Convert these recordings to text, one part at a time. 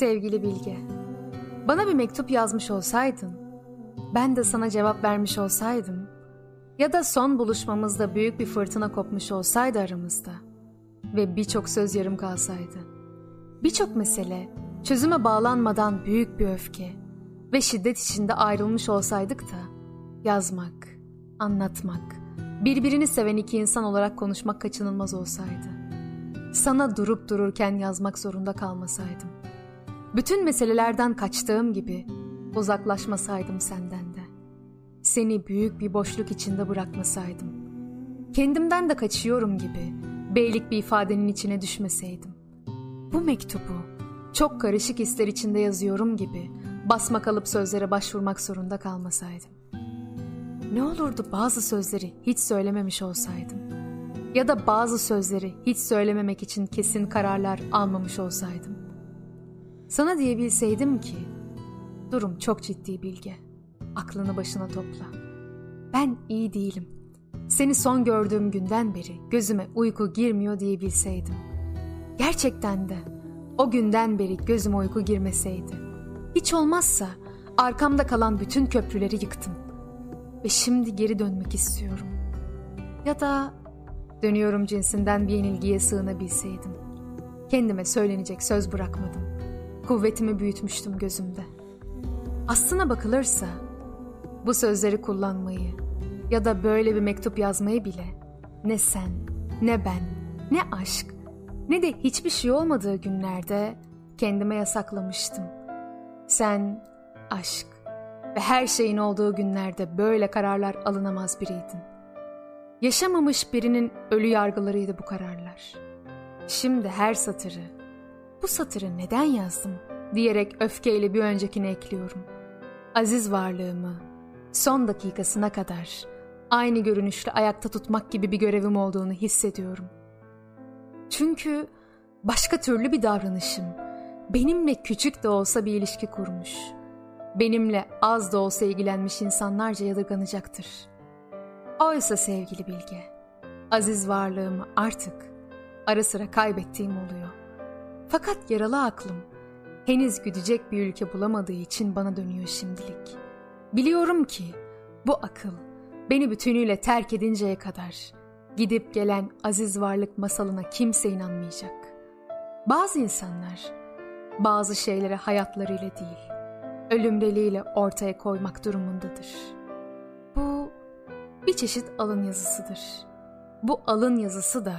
Sevgili Bilge, bana bir mektup yazmış olsaydın, ben de sana cevap vermiş olsaydım ya da son buluşmamızda büyük bir fırtına kopmuş olsaydı aramızda ve birçok söz yarım kalsaydı, birçok mesele çözüme bağlanmadan büyük bir öfke ve şiddet içinde ayrılmış olsaydık da yazmak, anlatmak, birbirini seven iki insan olarak konuşmak kaçınılmaz olsaydı, sana durup dururken yazmak zorunda kalmasaydım, bütün meselelerden kaçtığım gibi uzaklaşmasaydım senden de. Seni büyük bir boşluk içinde bırakmasaydım. Kendimden de kaçıyorum gibi beylik bir ifadenin içine düşmeseydim. Bu mektubu çok karışık hisler içinde yazıyorum gibi basma kalıp sözlere başvurmak zorunda kalmasaydım. Ne olurdu bazı sözleri hiç söylememiş olsaydım? Ya da bazı sözleri hiç söylememek için kesin kararlar almamış olsaydım? Sana diyebilseydim ki, durum çok ciddi bilge. Aklını başına topla. Ben iyi değilim. Seni son gördüğüm günden beri gözüme uyku girmiyor diyebilseydim. Gerçekten de o günden beri gözüme uyku girmeseydi. Hiç olmazsa arkamda kalan bütün köprüleri yıktım. Ve şimdi geri dönmek istiyorum. Ya da dönüyorum cinsinden bir yenilgiye sığınabilseydim. Kendime söylenecek söz bırakmadım. Kuvvetimi büyütmüştüm gözümde. Aslına bakılırsa bu sözleri kullanmayı ya da böyle bir mektup yazmayı bile ne sen, ne ben, ne aşk, ne de hiçbir şey olmadığı günlerde kendime yasaklamıştım. Sen aşk ve her şeyin olduğu günlerde böyle kararlar alınamaz biriydin. Yaşamamış birinin ölü yargılarıydı bu kararlar. Şimdi her satırı, bu satırı neden yazdım diyerek öfkeyle bir öncekini ekliyorum. Aziz varlığımı son dakikasına kadar aynı görünüşle ayakta tutmak gibi bir görevim olduğunu hissediyorum. Çünkü başka türlü bir davranışım benimle küçük de olsa bir ilişki kurmuş. Benimle az da olsa ilgilenmiş insanlarca yadırganacaktır. Oysa sevgili Bilge, aziz varlığımı artık ara sıra kaybettiğim oluyor. Fakat yaralı aklım henüz güdecek bir ülke bulamadığı için bana dönüyor şimdilik. Biliyorum ki bu akıl beni bütünüyle terk edinceye kadar gidip gelen aziz varlık masalına kimse inanmayacak. Bazı insanlar bazı şeylere hayatlarıyla değil, ölümleriyle ortaya koymak durumundadır. Bu bir çeşit alın yazısıdır. Bu alın yazısı da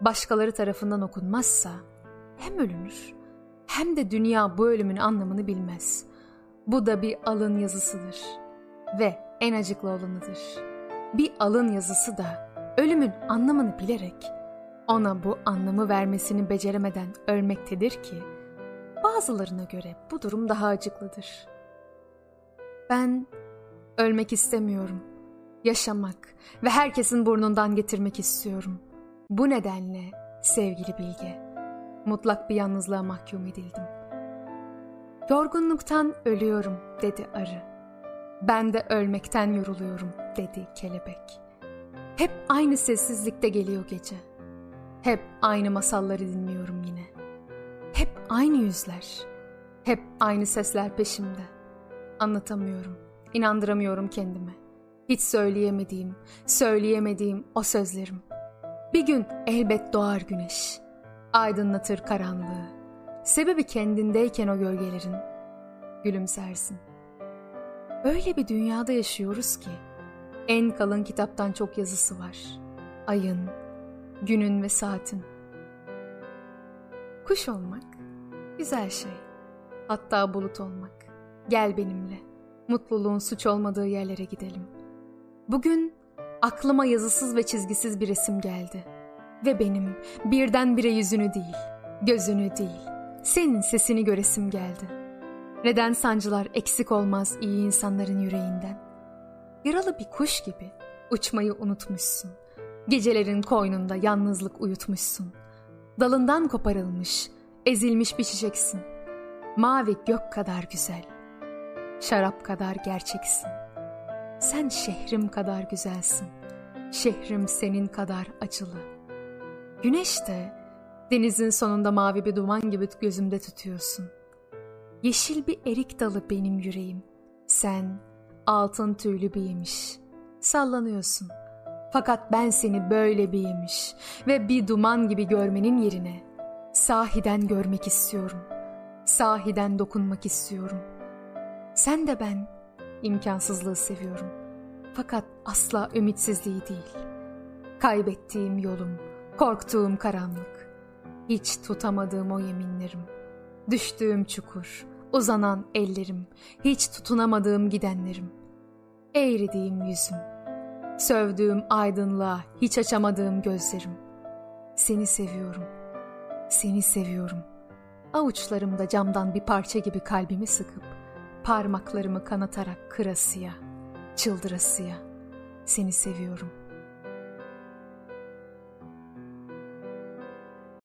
başkaları tarafından okunmazsa hem ölünür hem de dünya bu ölümün anlamını bilmez. Bu da bir alın yazısıdır ve en acıklı olanıdır. Bir alın yazısı da ölümün anlamını bilerek ona bu anlamı vermesini beceremeden ölmektedir ki bazılarına göre bu durum daha acıklıdır. Ben ölmek istemiyorum. Yaşamak ve herkesin burnundan getirmek istiyorum. Bu nedenle sevgili Bilge mutlak bir yalnızlığa mahkum edildim. Yorgunluktan ölüyorum dedi arı. Ben de ölmekten yoruluyorum dedi kelebek. Hep aynı sessizlikte geliyor gece. Hep aynı masalları dinliyorum yine. Hep aynı yüzler. Hep aynı sesler peşimde. Anlatamıyorum. inandıramıyorum kendime. Hiç söyleyemediğim, söyleyemediğim o sözlerim. Bir gün elbet doğar güneş aydınlatır karanlığı. Sebebi kendindeyken o gölgelerin gülümsersin. Öyle bir dünyada yaşıyoruz ki en kalın kitaptan çok yazısı var. Ayın, günün ve saatin. Kuş olmak güzel şey. Hatta bulut olmak. Gel benimle. Mutluluğun suç olmadığı yerlere gidelim. Bugün aklıma yazısız ve çizgisiz bir resim geldi.'' Ve benim birdenbire yüzünü değil, gözünü değil, senin sesini göresim geldi. Neden sancılar eksik olmaz iyi insanların yüreğinden? Yaralı bir kuş gibi uçmayı unutmuşsun. Gecelerin koynunda yalnızlık uyutmuşsun. Dalından koparılmış, ezilmiş bir çiçeksin. Mavi gök kadar güzel, şarap kadar gerçeksin. Sen şehrim kadar güzelsin, şehrim senin kadar acılı.'' Güneş de denizin sonunda mavi bir duman gibi gözümde tutuyorsun. Yeşil bir erik dalı benim yüreğim. Sen altın tüylü bir yemiş. Sallanıyorsun. Fakat ben seni böyle bir yemiş ve bir duman gibi görmenin yerine sahiden görmek istiyorum. Sahiden dokunmak istiyorum. Sen de ben imkansızlığı seviyorum. Fakat asla ümitsizliği değil. Kaybettiğim yolum, korktuğum karanlık, hiç tutamadığım o yeminlerim, düştüğüm çukur, uzanan ellerim, hiç tutunamadığım gidenlerim, eğridiğim yüzüm, sövdüğüm aydınlığa hiç açamadığım gözlerim. Seni seviyorum, seni seviyorum. Avuçlarımda camdan bir parça gibi kalbimi sıkıp, parmaklarımı kanatarak kırasıya, çıldırasıya, seni seviyorum.